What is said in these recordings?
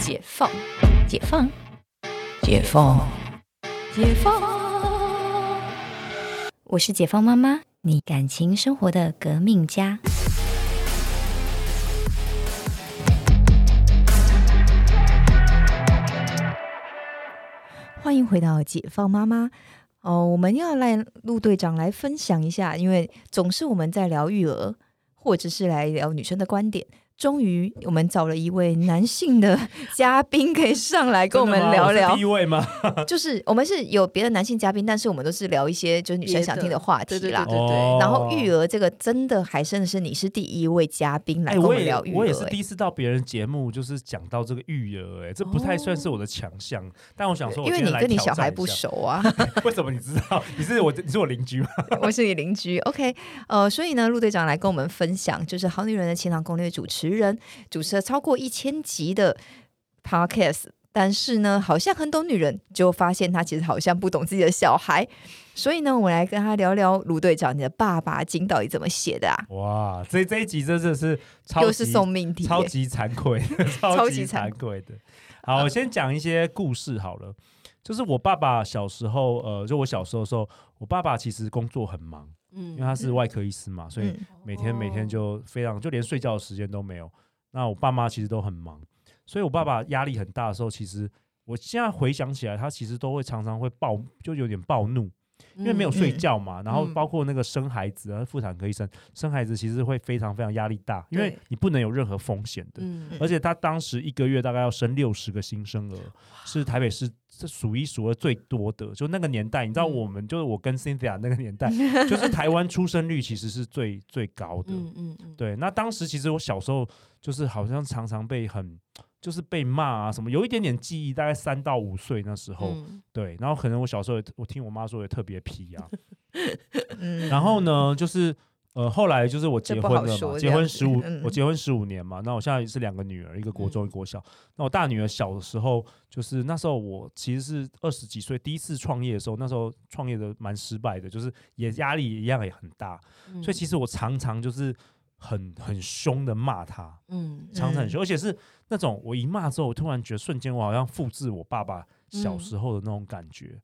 解放，解放，解放，解放。我是解放妈妈，你感情生活的革命家。欢迎回到解放妈妈哦，我们要来陆队长来分享一下，因为总是我们在聊育儿，或者是来聊女生的观点。终于，我们找了一位男性的嘉宾可以上来跟我们聊聊。第一位吗？就是我们是有别的男性嘉宾，但是我们都是聊一些就是女生想听的话题啦。对对对。然后育儿这个真的还真的是你是第一位嘉宾来跟我们聊育儿。我也是第一次到别人节目，就是讲到这个育儿，哎，这不太算是我的强项。但我想说，因为你跟你小孩不熟啊。为什么你知道？你是我，你是我邻居吗？我是你邻居。OK，呃，所以呢，陆队长来跟我们分享，就是《好女人的情场攻略》主持人主持了。超过一千集的 podcast，但是呢，好像很懂女人，就发现他其实好像不懂自己的小孩。所以呢，我们来跟他聊聊卢队长，你的爸爸经到底怎么写的啊？哇，这这一集真的是又是送命题，超级惭愧，超级惭愧的。好，我先讲一些故事好了。就是我爸爸小时候，呃，就我小时候的时候，我爸爸其实工作很忙，嗯，因为他是外科医师嘛，所以每天每天就非常，就连睡觉的时间都没有。那我爸妈其实都很忙，所以我爸爸压力很大的时候，其实我现在回想起来，他其实都会常常会暴，就有点暴怒，因为没有睡觉嘛。然后包括那个生孩子啊，妇产科医生生孩子其实会非常非常压力大，因为你不能有任何风险的。而且他当时一个月大概要生六十个新生儿，是台北市是数一数二最多的。就那个年代，你知道，我们就是我跟 Cynthia 那个年代，就是台湾出生率其实是最最高的。嗯嗯嗯。对，那当时其实我小时候。就是好像常常被很，就是被骂啊什么，有一点点记忆，大概三到五岁那时候，对，然后可能我小时候我听我妈说也特别皮啊，然后呢，就是呃后来就是我结婚了嘛，结婚十五，我结婚十五年嘛，那我现在是两个女儿，一个国中，一个国小，那我大女儿小的时候，就是那时候我其实是二十几岁，第一次创业的时候，那时候创业的蛮失败的，就是也压力一样也很大，所以其实我常常就是。很很凶的骂他，嗯，常常很凶，而且是那种我一骂之后，我突然觉得瞬间我好像复制我爸爸小时候的那种感觉，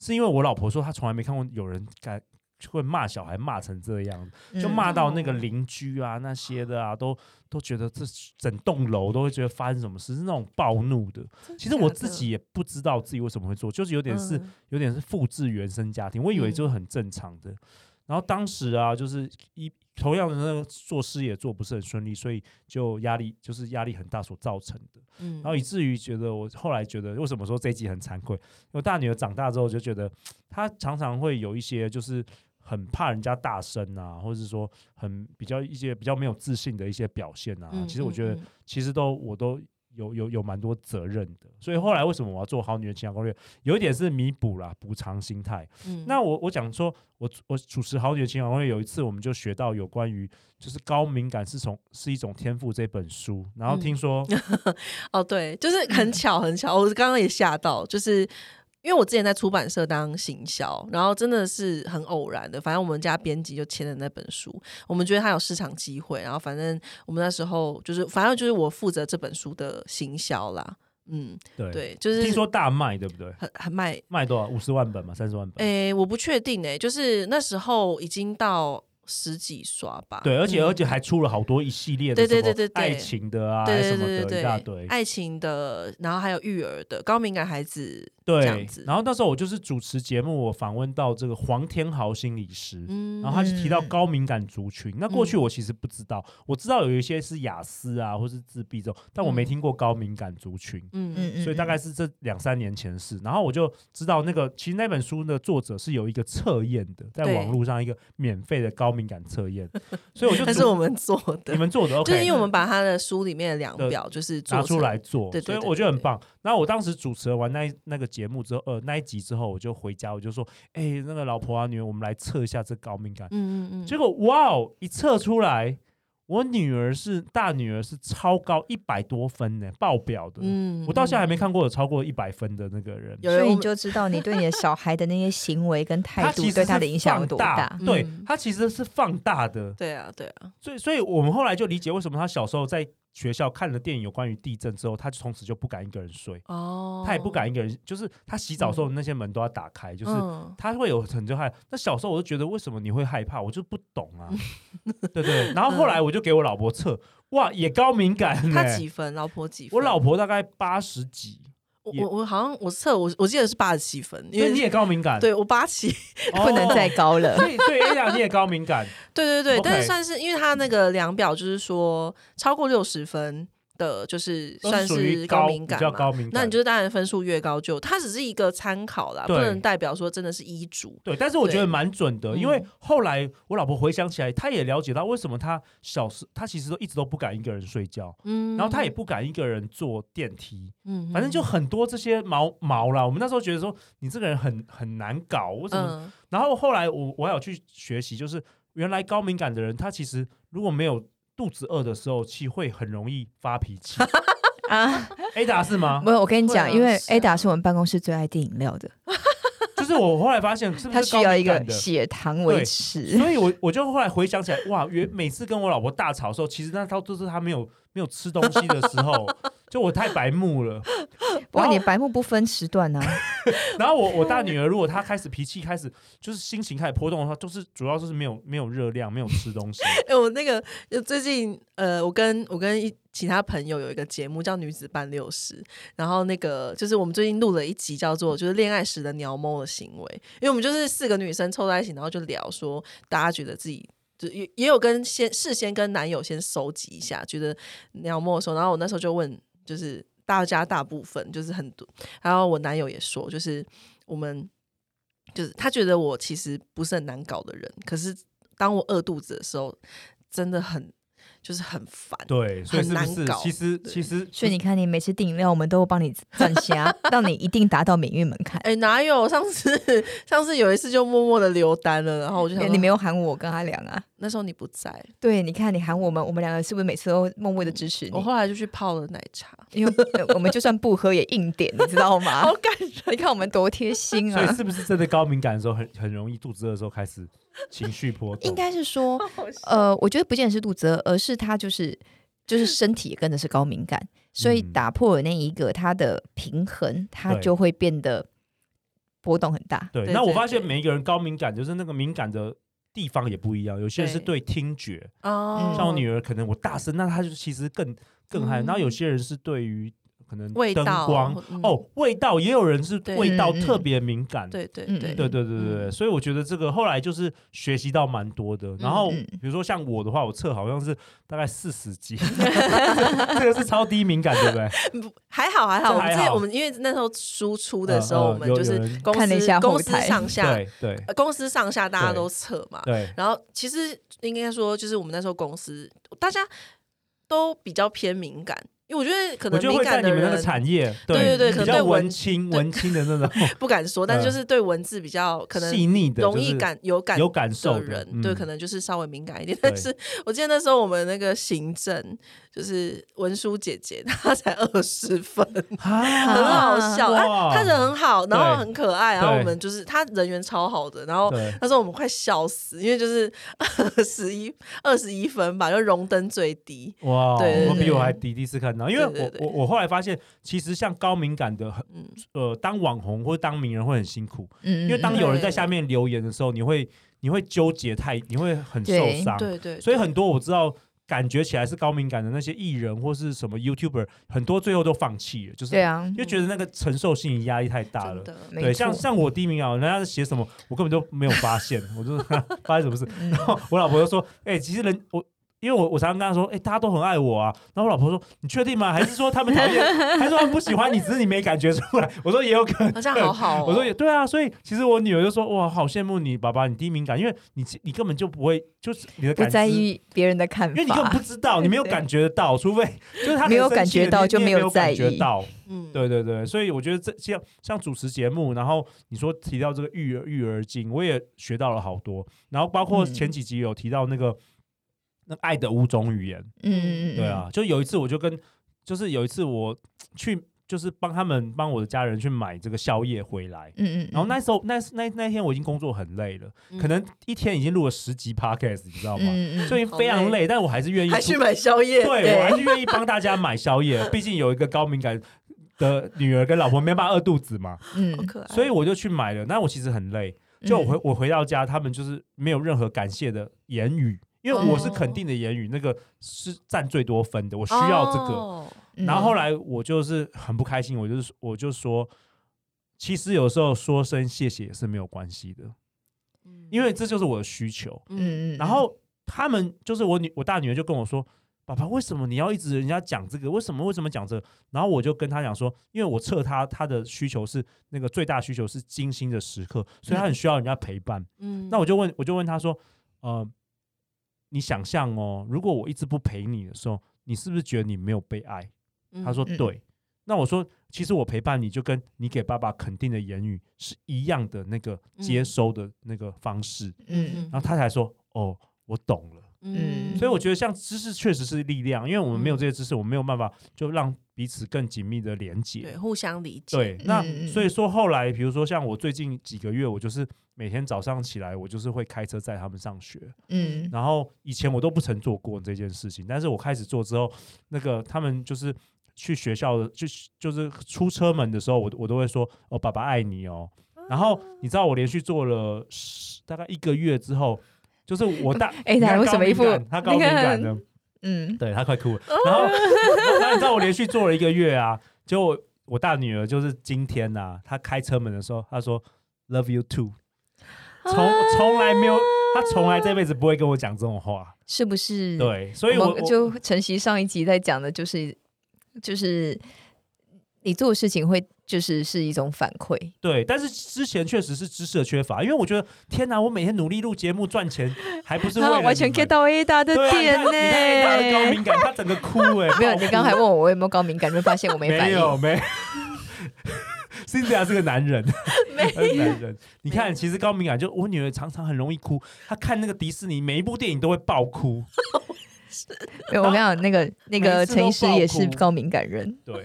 是因为我老婆说她从来没看过有人敢会骂小孩骂成这样，就骂到那个邻居啊那些的啊，都都觉得这整栋楼都会觉得发生什么事，是那种暴怒的。其实我自己也不知道自己为什么会做，就是有点是有点是复制原生家庭，我以为就是很正常的。然后当时啊，就是一同样的那个做事业做不是很顺利，所以就压力就是压力很大所造成的。嗯，然后以至于觉得我后来觉得为什么说这一集很惭愧？因为大女儿长大之后就觉得她常常会有一些就是很怕人家大声啊，或者是说很比较一些比较没有自信的一些表现啊。其实我觉得其实都我都。有有有蛮多责任的，所以后来为什么我要做好女人情感攻略？有一点是弥补啦，补偿心态。嗯，那我我讲说，我我主持好女人情感攻略，有一次我们就学到有关于就是高敏感是从是一种天赋这本书，然后听说，哦对，就是很巧很巧，我刚刚也吓到，就是。因为我之前在出版社当行销，然后真的是很偶然的，反正我们家编辑就签了那本书，我们觉得它有市场机会，然后反正我们那时候就是，反正就是我负责这本书的行销啦，嗯，对，就是听说大卖，对不对？很很卖卖多少？五十万本嘛，三十万本？诶，我不确定诶，就是那时候已经到。十几刷吧，对，而且而且还出了好多一系列的，对对对对对，爱情的啊，对对对对，一大堆爱情的，然后还有育儿的，高敏感孩子。对，然后那时候我就是主持节目，我访问到这个黄天豪心理师，然后他就提到高敏感族群。那过去我其实不知道，我知道有一些是雅思啊，或是自闭症，但我没听过高敏感族群。嗯嗯所以大概是这两三年前的事，然后我就知道那个其实那本书的作者是有一个测验的，在网络上一个免费的高敏感测验，所以我就那是我们做的，你们做的，就是因为我们把他的书里面的量表就是拿出来做，所以我觉得很棒。然后我当时主持完那那个节目之后，呃，那一集之后，我就回家，我就说，哎，那个老婆啊，女儿，我们来测一下这高敏感。嗯嗯嗯。结果，哇哦，一测出来，我女儿是大女儿是超高一百多分呢，爆表的。嗯。我到现在还没看过有超过一百分的那个人。所以你就知道你对你的小孩的那些行为跟态度对他的影响有多大。对他其实是放大的。对啊，对啊。所以，所以我们后来就理解为什么他小时候在。学校看了电影有关于地震之后，他从此就不敢一个人睡。哦，他也不敢一个人，就是他洗澡的时候那些门都要打开，就是他会有很就害。那小时候我就觉得为什么你会害怕，我就不懂啊，对对。然后后来我就给我老婆测，哇，也高敏感。他几分？老婆几分？我老婆大概八十几。我我好像我测我我记得是八十七分，因为你也高敏感，对我八七 不能再高了。对对，A 呀你也高敏感，对对对，但是算是因为他那个量表就是说超过六十分。的就是算是高敏感嘛，那你就当然分数越高，就它只是一个参考啦，不能代表说真的是医嘱。对，但是我觉得蛮准的，因为后来我老婆回想起来，她也了解到为什么她小时她其实都一直都不敢一个人睡觉，嗯，然后她也不敢一个人坐电梯，嗯，反正就很多这些毛毛啦。我们那时候觉得说你这个人很很难搞，为什么？然后后来我我有去学习，就是原来高敏感的人，他其实如果没有。肚子饿的时候，其实会很容易发脾气 啊。Ada 是吗？没有，我跟你讲，因为 Ada 是我们办公室最爱订饮料的。就是我后来发现，是不是需要一个血糖维持？所以我我就后来回想起来，哇，原每次跟我老婆大吵的时候，其实那套都是他没有没有吃东西的时候。就我太白目了，哇！你白目不分时段呢。然后我我大女儿如果她开始脾气开始就是心情开始波动的话，就是主要就是没有没有热量，没有吃东西。哎，我那个最近呃，我跟我跟一其他朋友有一个节目叫《女子半六十》，然后那个就是我们最近录了一集叫做就是恋爱时的鸟猫的行为，因为我们就是四个女生凑在一起，然后就聊说大家觉得自己。就也也有跟先事先跟男友先收集一下，觉得要没收，然后我那时候就问。就是大家大部分就是很多，然后我男友也说，就是我们就是他觉得我其实不是很难搞的人，可是当我饿肚子的时候，真的很。就是很烦，对，所以是不是？其实其实，所以你看，你每次订饮料，我们都帮你站下，让你一定达到免运门槛。哎，哪有？上次上次有一次就默默的留单了，然后我就想，你没有喊我跟阿良啊？那时候你不在。对，你看你喊我们，我们两个是不是每次都默默的支持你？我后来就去泡了奶茶，因为我们就算不喝也硬点，你知道吗？好感人，你看我们多贴心啊！所以是不是真的高敏感的时候，很很容易肚子饿的时候开始？情绪波动，应该是说，呃，我觉得不见得是肚子饿，而是他就是就是 身体也跟着是高敏感，所以打破了那一个他的平衡，他就会变得波动很大。对，那我发现每一个人高敏感，就是那个敏感的地方也不一样。有些人是对听觉，哦，像我女儿，可能我大声，那她就其实更更嗨。然后有些人是对于。可能味道哦味道也有人是味道特别敏感。对对对。对对对所以我觉得这个后来就是学习到蛮多的然后比如说像我的话我测好像是大概四十几 这个是超低敏感对不对？还好还好我们之前我们因为那时候输出的时候我们就是公司公司上下对公司上下大家都测嘛。对。然后其实应该说就是我们那时候公司大家都比较偏敏感因为我觉得可能敏感的人，产业对对对，可能对文青文青的那种 不敢说，但就是对文字比较可能细腻的、容易感有感有感受的人，对，可能就是稍微敏感一点。但是我记得那时候我们那个行政。就是文书姐姐，她才二十分，很好笑。她人很好，然后很可爱，然后我们就是她人缘超好的。然后那时候我们快笑死，因为就是二十一二十一分吧，就荣登最低。哇，对，我比我还低，第一次看到。因为我我我后来发现，其实像高敏感的，呃，当网红或者当名人会很辛苦。嗯，因为当有人在下面留言的时候，你会你会纠结太，你会很受伤。对对，所以很多我知道。感觉起来是高敏感的那些艺人或是什么 YouTuber，很多最后都放弃了，就是对啊，就觉得那个承受性压力太大了。对，像像我低敏感，人家写什么我根本就没有发现，我就 发生什么事，然后我老婆就说：“哎，其实人我。”因为我我常常跟他说，哎，大家都很爱我啊。然后我老婆说，你确定吗？还是说他们讨厌？还是说他们不喜欢你？只是你没感觉出来。我说也有可能。好像好好。我说也对啊。所以其实我女儿就说，哇，好羡慕你，爸爸，你低敏感，因为你你根本就不会，就是你的不在意别人的看法，因为你根本不知道，你没有感觉得到，除非 就是他没有感觉到就没有在意到。嗯，对对对。所以我觉得这像像主持节目，然后你说提到这个育儿育儿经，我也学到了好多。然后包括前几集有提到那个。那爱的五种语言，嗯嗯，对啊，就有一次我就跟，就是有一次我去就是帮他们帮我的家人去买这个宵夜回来。嗯嗯，然后那时候那那那天我已经工作很累了，可能一天已经录了十集 podcast，你知道吗？嗯嗯所以非常累，但我还是愿意还去买宵夜，对我还是愿意帮大家买宵夜，毕竟有一个高敏感的女儿跟老婆没办法饿肚子嘛，嗯好可爱。所以我就去买了。那我其实很累，就我回我回到家，他们就是没有任何感谢的言语，因为我是肯定的言语，那个是占最多分的，我需要这个。然后后来我就是很不开心，我就是我就说，其实有时候说声谢谢也是没有关系的，因为这就是我的需求。嗯嗯，然后他们就是我女我大女儿就跟我说：“爸爸，为什么你要一直人家讲这个？为什么为什么讲这个？”然后我就跟他讲说：“因为我测他他的需求是那个最大需求是精心的时刻，所以他很需要人家陪伴。嗯那我就问我就问他说：“呃，你想象哦，如果我一直不陪你的时候，你是不是觉得你没有被爱？”他说：“嗯对。”那我说：“其实我陪伴你就跟你给爸爸肯定的言语是一样的那个接收的那个方式。嗯然后他才说：“哦，我懂了。”嗯所以我觉得像知识确实是力量，因为我们没有这些知识，我们没有办法就让彼此更紧密的连接。对互相理解，对，那所以说后来，比如说像我最近几个月，我就是每天早上起来，我就是会开车载他们上学。嗯然后以前我都不曾做过这件事情，但是我开始做之后，那个他们就是去学校的，就就是出车门的时候，我我都会说哦，爸爸爱你哦。然后你知道我连续做了十大概一个月之后，就是我大 哎他为什么一副高敏感他高敏感的，嗯对他快哭了。然后，你知道我连续做了一个月啊，就我我大女儿就是今天呐、她开车门的时候，她说 “love you too”，从从来没有，他从来这辈子不会跟我讲这种话。是不是？，对，所以我们就晨曦上一集在讲的就是就是你做的事情会就是是一种反馈，对，但是之前确实是知识的缺乏，因为我觉得天哪，我每天努力录节目赚钱，还不是为了他 完全你 get 们到 A 大的点呢、你看你看 A 大的高敏感，他整个哭哎、没有，你刚才问我我有没有高敏感，就发现我没反应。没有没。Cynthia 是个男人，男人。你看，其实高敏感，就我女儿常常很容易哭，她看那个迪士尼每一部电影都会爆哭。没有，我跟你讲，那个那个陈医师也是高敏感人。对，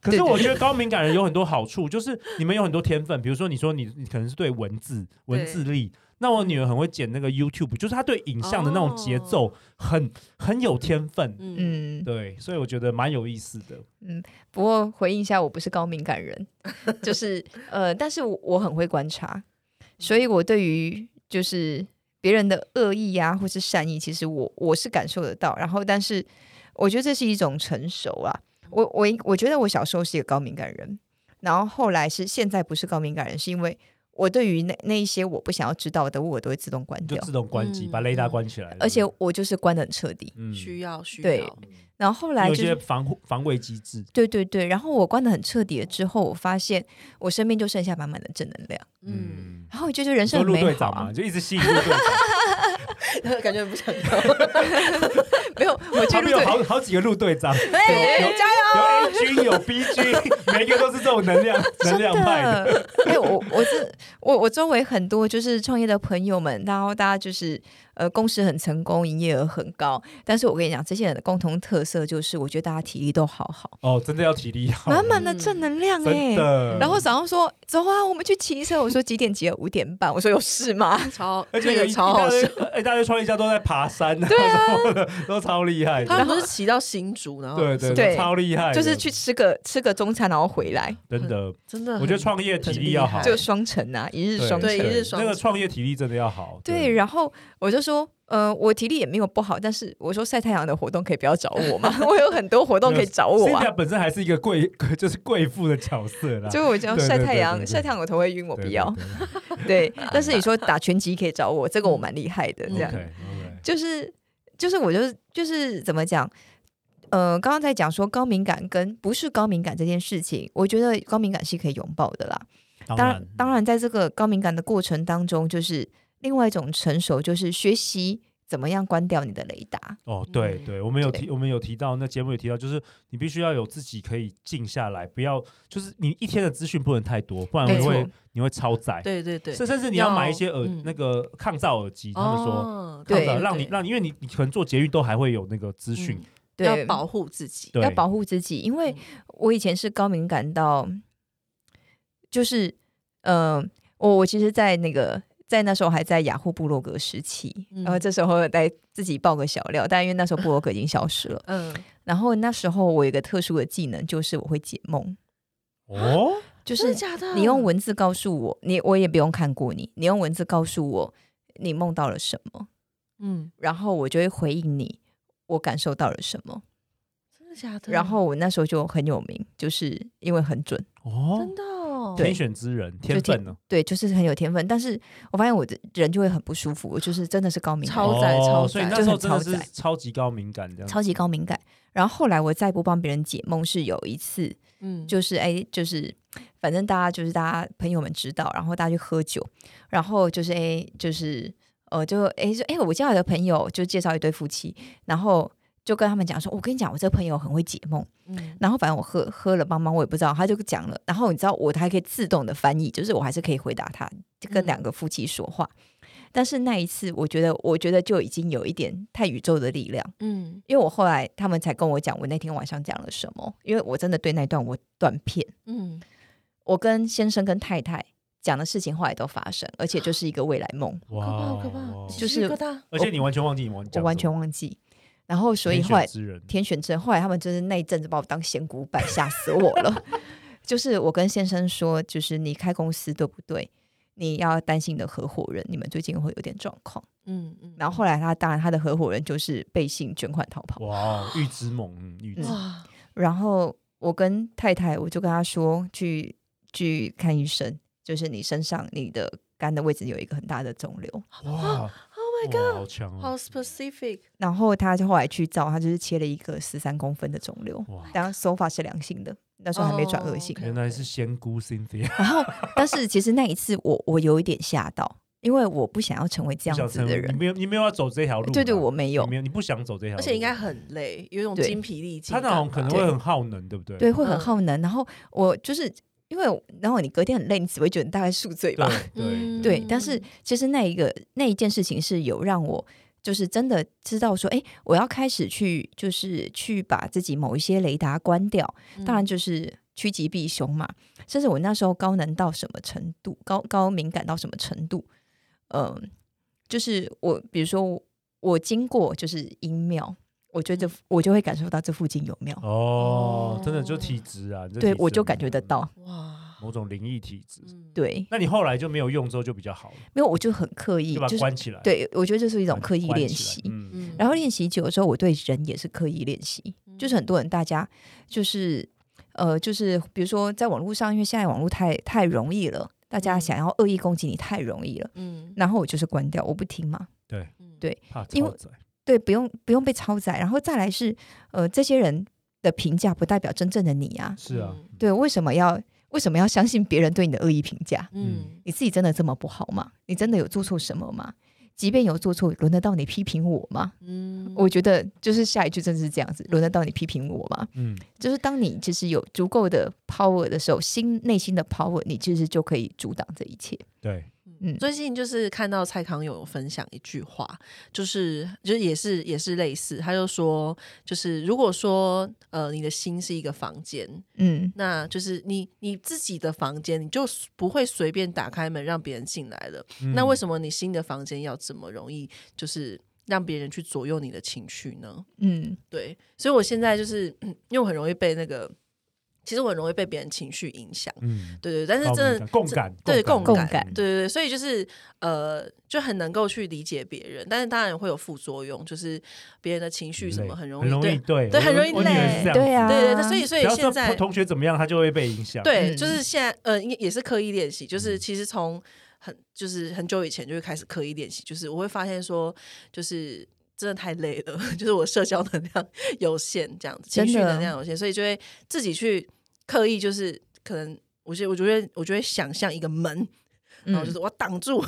可是我觉得高敏感人有很多好处，就是你们有很多天分，比如说你说你你可能是对文字文字力。那我女儿很会剪那个 YouTube，就是她对影像的那种节奏很、很有天分，嗯嗯，对，所以我觉得蛮有意思的。嗯不过回应一下，我不是高敏感人，就是呃，但是我我很会观察，所以我对于就是别人的恶意啊，或是善意，其实我我是感受得到。然后，但是我觉得这是一种成熟啊。我我我觉得我小时候是一个高敏感人，然后后来是现在不是高敏感人，是因为我对于那那一些我不想要知道的，我都会自动关掉，就自动关机，嗯把雷达关起来。而且我就是关的很彻底。需要需对要，然后后来有一些就是防护防卫机制。对对对，然后我关的很彻底了之后，我发现我身边就剩下满满的正能量，嗯，嗯，然后我就觉得人生很美好啊队长嘛，。就一直吸引路队长。感觉不想要，没有，我觉他们有好好几个陆队长，对有有 A 军，有 B 军，每一个都是这种能量能量派的。的，因为我我是我我周围很多就是创业的朋友们，然后大家就是呃公司很成功，营业额很高，但是我跟你讲，这些人的共同特色就是，我觉得大家体力都好好，哦，真的要体力好，满满的正能量哎、真的。然后早上说走啊，我们去骑车。我说几点集合？五点半。我说有事吗？超 而且超好笑。哎大家创业家都在爬山啊，什么的，都超厉害。他们不是骑到新竹，然后对对对超厉害，就是去吃个吃个中餐，然后回来，真的，真的，我觉得创业体力要好，就双城啊，一日双城对。一日双那个创业体力真的要好。对，然后我就说，呃，我体力也没有不好，但是我说晒太阳的活动可以不要找我嘛，我有很多活动可以找我啊。现在本身还是一个贵，就是贵妇的角色啦。就我这样晒太阳，晒太阳我头会晕，我不要。。对对，但是你说打拳击可以找我，这个我蛮厉害的。这样就是就是我就是就是怎么讲？呃，刚刚在讲说高敏感跟不是高敏感这件事情，我觉得高敏感是可以拥抱的啦。当当然，当然，在这个高敏感的过程当中，就是另外一种成熟，就是学习怎么样关掉你的雷达。哦，对嗯对，我们有提，我们有提到，那节目有提到，就是你必须要有自己可以静下来，不要就是你一天的资讯不能太多，不然你会你会超载。对对对，甚甚至你要买一些耳嗯那个抗噪耳机，他们说哦抗对噪让你让你，因为你你可能做捷运都还会有那个资讯嗯要保护自己，要保护自己，因为我以前是高敏感到，就是呃，我我其实，在那个在那时候还在雅虎部落格时期，然后这时候来自己爆个小料，但因为那时候部落格已经消失了，嗯，然后那时候我有一个特殊的技能，就是我会解梦。哦，就是假的。你用文字告诉我，你我也不用看过你，你用文字告诉我你梦到了什么，嗯，然后我就会回应你，我感受到了什么，真的假的？然后我那时候就很有名，就是因为很准哦，真的，天选之人，天分呢？对，就是很有天分。但是我发现我的人就会很不舒服，我就是真的是高敏感，超载超载，所以那时候真的是超级高敏感这样，超级高敏感。然后后来我再不帮别人解梦，是有一次。嗯，就是哎，就是反正大家就是大家朋友们知道，然后大家去喝酒，然后就是哎，就是呃，就哎说哎，我交来的朋友就介绍一对夫妻，然后就跟他们讲说，我跟你讲，我这个朋友很会解梦，嗯，然后反正我喝喝了帮忙，我也不知道，他就讲了，然后你知道我还可以自动的翻译，就是我还是可以回答他，就跟两个夫妻说话。但是那一次，我觉得，我觉得就已经有一点太宇宙的力量，嗯，因为我后来他们才跟我讲，我那天晚上讲了什么，因为我真的对那段我断片，嗯，我跟先生跟太太讲的事情后来都发生，而且就是一个未来梦，哇，好可怕，就是而且你完全忘记我完全忘记，然后所以后来天选之人，后来他们就是那一阵子把我当仙骨板，吓死我了，就是我跟先生说，就是你开公司对不对？你要担心你的合伙人，你们最近会有点状况。嗯嗯，然后后来他当然他的合伙人就是背信卷款逃跑。哇，预知梦，预知。然后我跟太太，我就跟他说去去看医生，就是你身上你的肝的位置有一个很大的肿瘤。哇，Oh my God，好强，好 specific。然后他就后来去照，他就是切了一个十三公分的肿瘤。当然手法是良性的。那时候还没转恶性，原来是仙姑 Cynthia。然后，但是其实那一次我我有一点吓到，因为我不想要成为这样子的人。你没有你没有要走这条路，对对，我没有，没有，你不想走这条，路，而且应该很累，有一种精疲力尽。他那种可能会很耗能，对不对？对，会很耗能。然后我就是因为，然后你隔天很累，你只会觉得大概宿醉吧？对 对。但是其实那一个那一件事情是有让我。就是真的知道说，哎，我要开始去，就是去把自己某一些雷达关掉。当然就是趋吉避凶嘛。甚至我那时候高能到什么程度，高高敏感到什么程度？嗯，就是我比如说我经过就是阴庙，我觉得我就会感受到这附近有庙。哦，真的就体质啊，对我就感觉得到。哇。某种灵异体质，对。那你后来就没有用之后就比较好了？没有，我就很刻意就把关起来。对，我觉得这是一种刻意练习。嗯然后练习久的时候，我对人也是刻意练习。就是很多人，大家就是呃，就是比如说在网络上，因为现在网络太太容易了，大家想要恶意攻击你太容易了。嗯。然后我就是关掉，我不听嘛。对对，因为对不用不用被超载，然后再来是呃，这些人的评价不代表真正的你啊。是啊。对，为什么要？为什么要相信别人对你的恶意评价？嗯，你自己真的这么不好吗？你真的有做错什么吗？即便有做错，轮得到你批评我吗？嗯，我觉得就是下一句真的是这样子，轮得到你批评我吗？嗯，就是当你其实有足够的 power 的时候，心内心的 power，你其实就可以阻挡这一切。对。嗯，最近就是看到蔡康永有分享一句话，就是就是也是也是类似，他就说，就是如果说呃你的心是一个房间，嗯，那就是你你自己的房间，你就不会随便打开门让别人进来了。那为什么你新的房间要这么容易，就是让别人去左右你的情绪呢？嗯，对，所以我现在就是因为我很容易被那个。其实我很容易被别人情绪影响，嗯，对对，但是真的共感，对共感，对对对，所以就是呃，就很能够去理解别人，但是当然会有副作用，就是别人的情绪什么很容易，对对对，很容易累，对啊，对对，所以所以现在同学怎么样，他就会被影响，对，就是现在呃，也是刻意练习，就是其实从很就是很久以前就会开始刻意练习，就是我会发现说，就是。真的太累了，就是我社交能量 有限，这样子情绪能量有限，所以就会自己去刻意，就是可能，我觉得，我觉得，我觉得想象一个门，然后就是我挡住。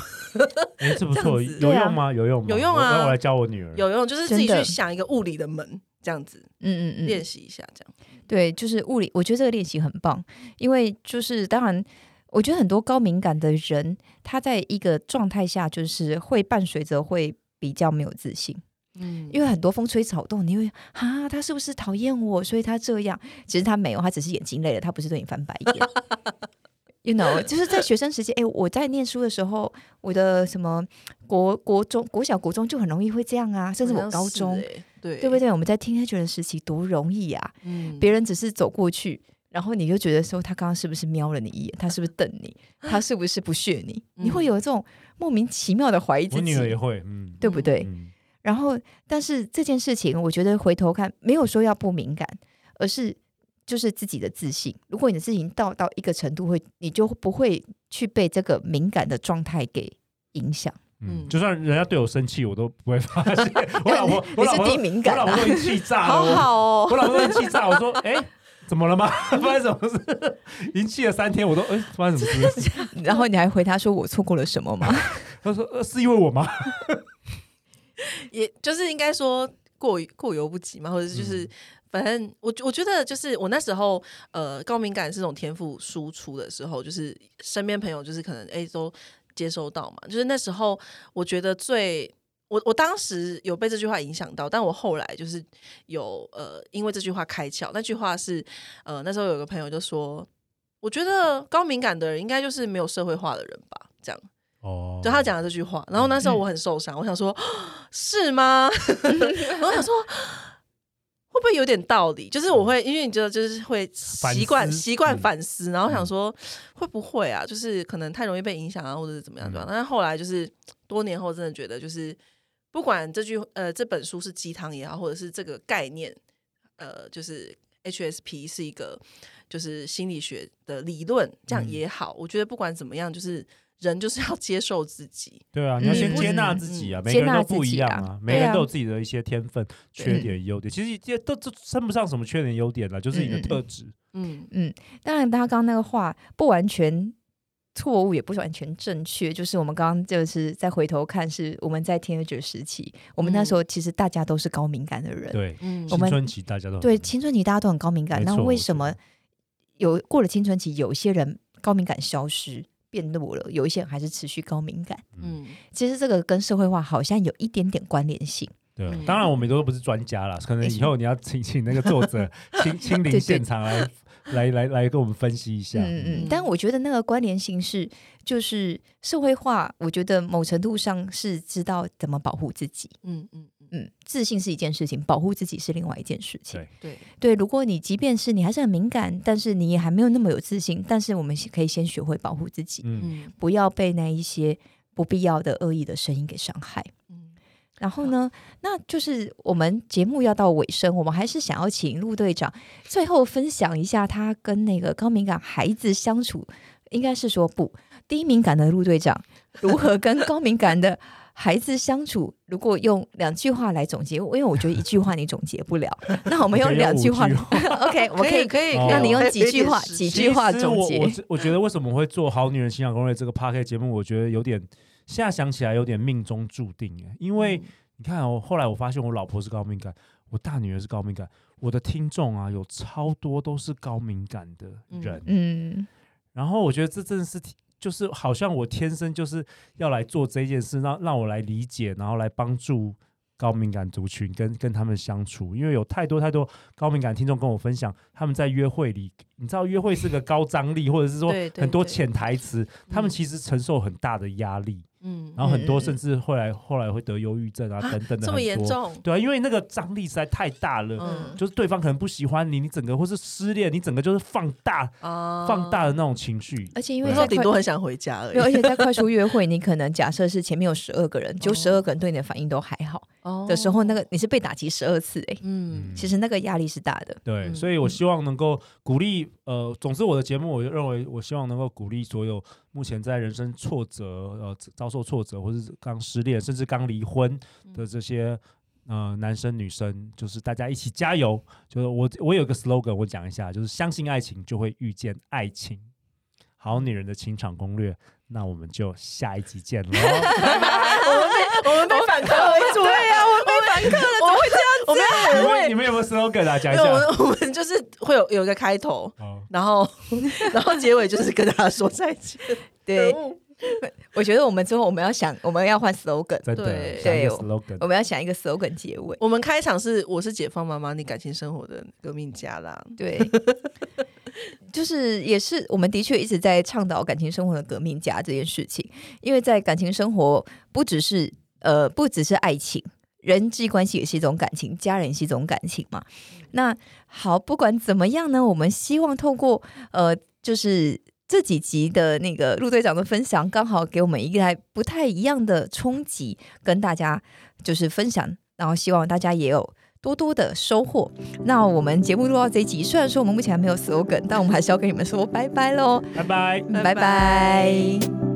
哎，这不 错，有用吗？有用吗？有用啊！我来教我女儿。有用，就是自己去想一个物理的门，这样子，嗯嗯嗯，练习一下，这样。对，就是物理，我觉得这个练习很棒，因为就是当然，我觉得很多高敏感的人，他在一个状态下，就是会伴随着会比较没有自信。嗯，因为很多风吹草动，你会啊，他是不是讨厌我，所以他这样？其实他没有，他只是眼睛累了，他不是对你翻白眼。You know，就是在学生时期，哎，我在念书的时候，我的什么国国中、国小、国中就很容易会这样啊，甚至我高中，对对不对？我们在听他觉得时期多容易啊，嗯，别人只是走过去，然后你就觉得说他刚刚是不是瞄了你一眼？他是不是瞪你？他是不是不屑你？你会有这种莫名其妙的怀疑自己。我女儿也会，嗯，对不对？然后，但是这件事情，我觉得回头看，没有说要不敏感，而是。就是自己的自信。如果你的自信到到一个程度，会你就不会去被这个敏感的状态给影响。嗯，就算人家对我生气，我都不会发 现。我老婆，我老婆敏感，我老婆都气炸了。好好哦，我老婆都气炸。我说，哎，怎么了吗？发生什么事？已经气了三天，我都哎，发生什么事？然后你还回他说我错过了什么吗？他说，呃，是因为我吗？也就是应该说过过犹不及嘛，或者是就是。反正我我觉得就是我那时候呃高敏感是种天赋输出的时候，就是身边朋友就是可能哎都接收到嘛，就是那时候我觉得最我我当时有被这句话影响到，但我后来就是有呃因为这句话开窍，那句话是呃那时候有个朋友就说，我觉得高敏感的人应该就是没有社会化的人吧，这样哦，就他讲了这句话，然后那时候我很受伤，我想说是吗？我想说。会不会有点道理？就是我会，因为你觉得就是会习惯习惯反思，然后想说会不会啊？就是可能太容易被影响啊，或者是怎么样怎么样？但是后来就是多年后，真的觉得就是不管这句呃这本书是鸡汤也好，或者是这个概念呃就是 HSP 是一个就是心理学的理论，这样也好，我觉得不管怎么样，就是。人就是要接受自己，对啊，你要先接纳自己啊，每个人都不一样啊，每个人都有自己的一些天分、缺点、优点，其实也都都称不上什么缺点、优点了，就是你的特质。嗯嗯，当然，他刚刚那个话不完全错误，也不是完全正确，就是我们刚刚就是再回头看，是我们在天蝎时期，我们那时候其实大家都是高敏感的人，对，青春期大家都对青春期大家都很高敏感，那为什么有过了青春期，有些人高敏感消失？变弱了，有一些人还是持续高敏感。嗯，其实这个跟社会化好像有一点点关联性。对，当然我们都不是专家啦，可能以后你要请请那个作者 亲亲临现场来来来来跟我们分析一下。嗯嗯，但我觉得那个关联性是，就是社会化，我觉得某程度上是知道怎么保护自己。嗯嗯。嗯，自信是一件事情，保护自己是另外一件事情。对对对，如果你即便是你还是很敏感，但是你也还没有那么有自信，但是我们可以先学会保护自己，嗯，不要被那一些不必要的恶意的声音给伤害。嗯，然后呢，那就是我们节目要到尾声，我们还是想要请陆队长最后分享一下他跟那个高敏感孩子相处，应该是说不低敏感的陆队长 如何跟高敏感的。孩子相处，如果用两句话来总结，因为我觉得一句话你总结不了，那我们用两句话。OK，我们可以可以，那你用几句话几句话总结。我我我觉得为什么会做好女人情感攻略这个 p a r k 节目，我觉得有点现在想起来有点命中注定哎，因为你看哦，后来我发现我老婆是高敏感，我大女儿是高敏感，我的听众啊有超多都是高敏感的人，嗯，然后我觉得这真的是。就是好像我天生就是要来做这件事，让让我来理解，然后来帮助高敏感族群跟跟他们相处，因为有太多太多高敏感听众跟我分享，他们在约会里，你知道约会是个高张力，或者是说很多潜台词，他们其实承受很大的压力。嗯，然后很多甚至后来后来会得忧郁症啊等等的这么严重，对啊，因为那个张力实在太大了，嗯，就是对方可能不喜欢你，你整个或是失恋，你整个就是放大放大的那种情绪，而且因为顶多很想回家而已，而且在快速约会，你可能假设是前面有十二个人，就十二个人对你的反应都还好的时候，那个你是被打击十二次哎，嗯，其实那个压力是大的，对，所以我希望能够鼓励，呃，总之我的节目，我就认为我希望能够鼓励所有。目前在人生挫折、呃遭受挫折，或是刚失恋，甚至刚离婚的这些呃男生女生，就是大家一起加油。就是我我有个 slogan，我讲一下，就是相信爱情就会遇见爱情。好女人的情场攻略，那我们就下一集见喽。我们被反客为主，对呀，我们被反客了，怎么会这样？我们很会，你们有没有 slogan 啊？讲一下。我们 我们就是会有有一个开头，然后 然后结尾就是跟大家说再见。对，我觉得我们之后我们要想，我们要换 slogan，对对 slogan 我们要想一个 slogan 结尾。我们开场是我是解放妈妈，你感情生活的革命家啦。对，就是也是我们的确一直在倡导感情生活的革命家这件事情，因为在感情生活不只是呃不只是爱情。人际关系也是一种感情，家人也是一种感情嘛。那好，不管怎么样呢，我们希望透过呃，就是这几集的那个陆队长的分享，刚好给我们一个不太一样的冲击，跟大家就是分享，然后希望大家也有多多的收获。那我们节目录到这一集，虽然说我们目前还没有 slogan，但我们还是要跟你们说拜拜喽，拜拜。拜拜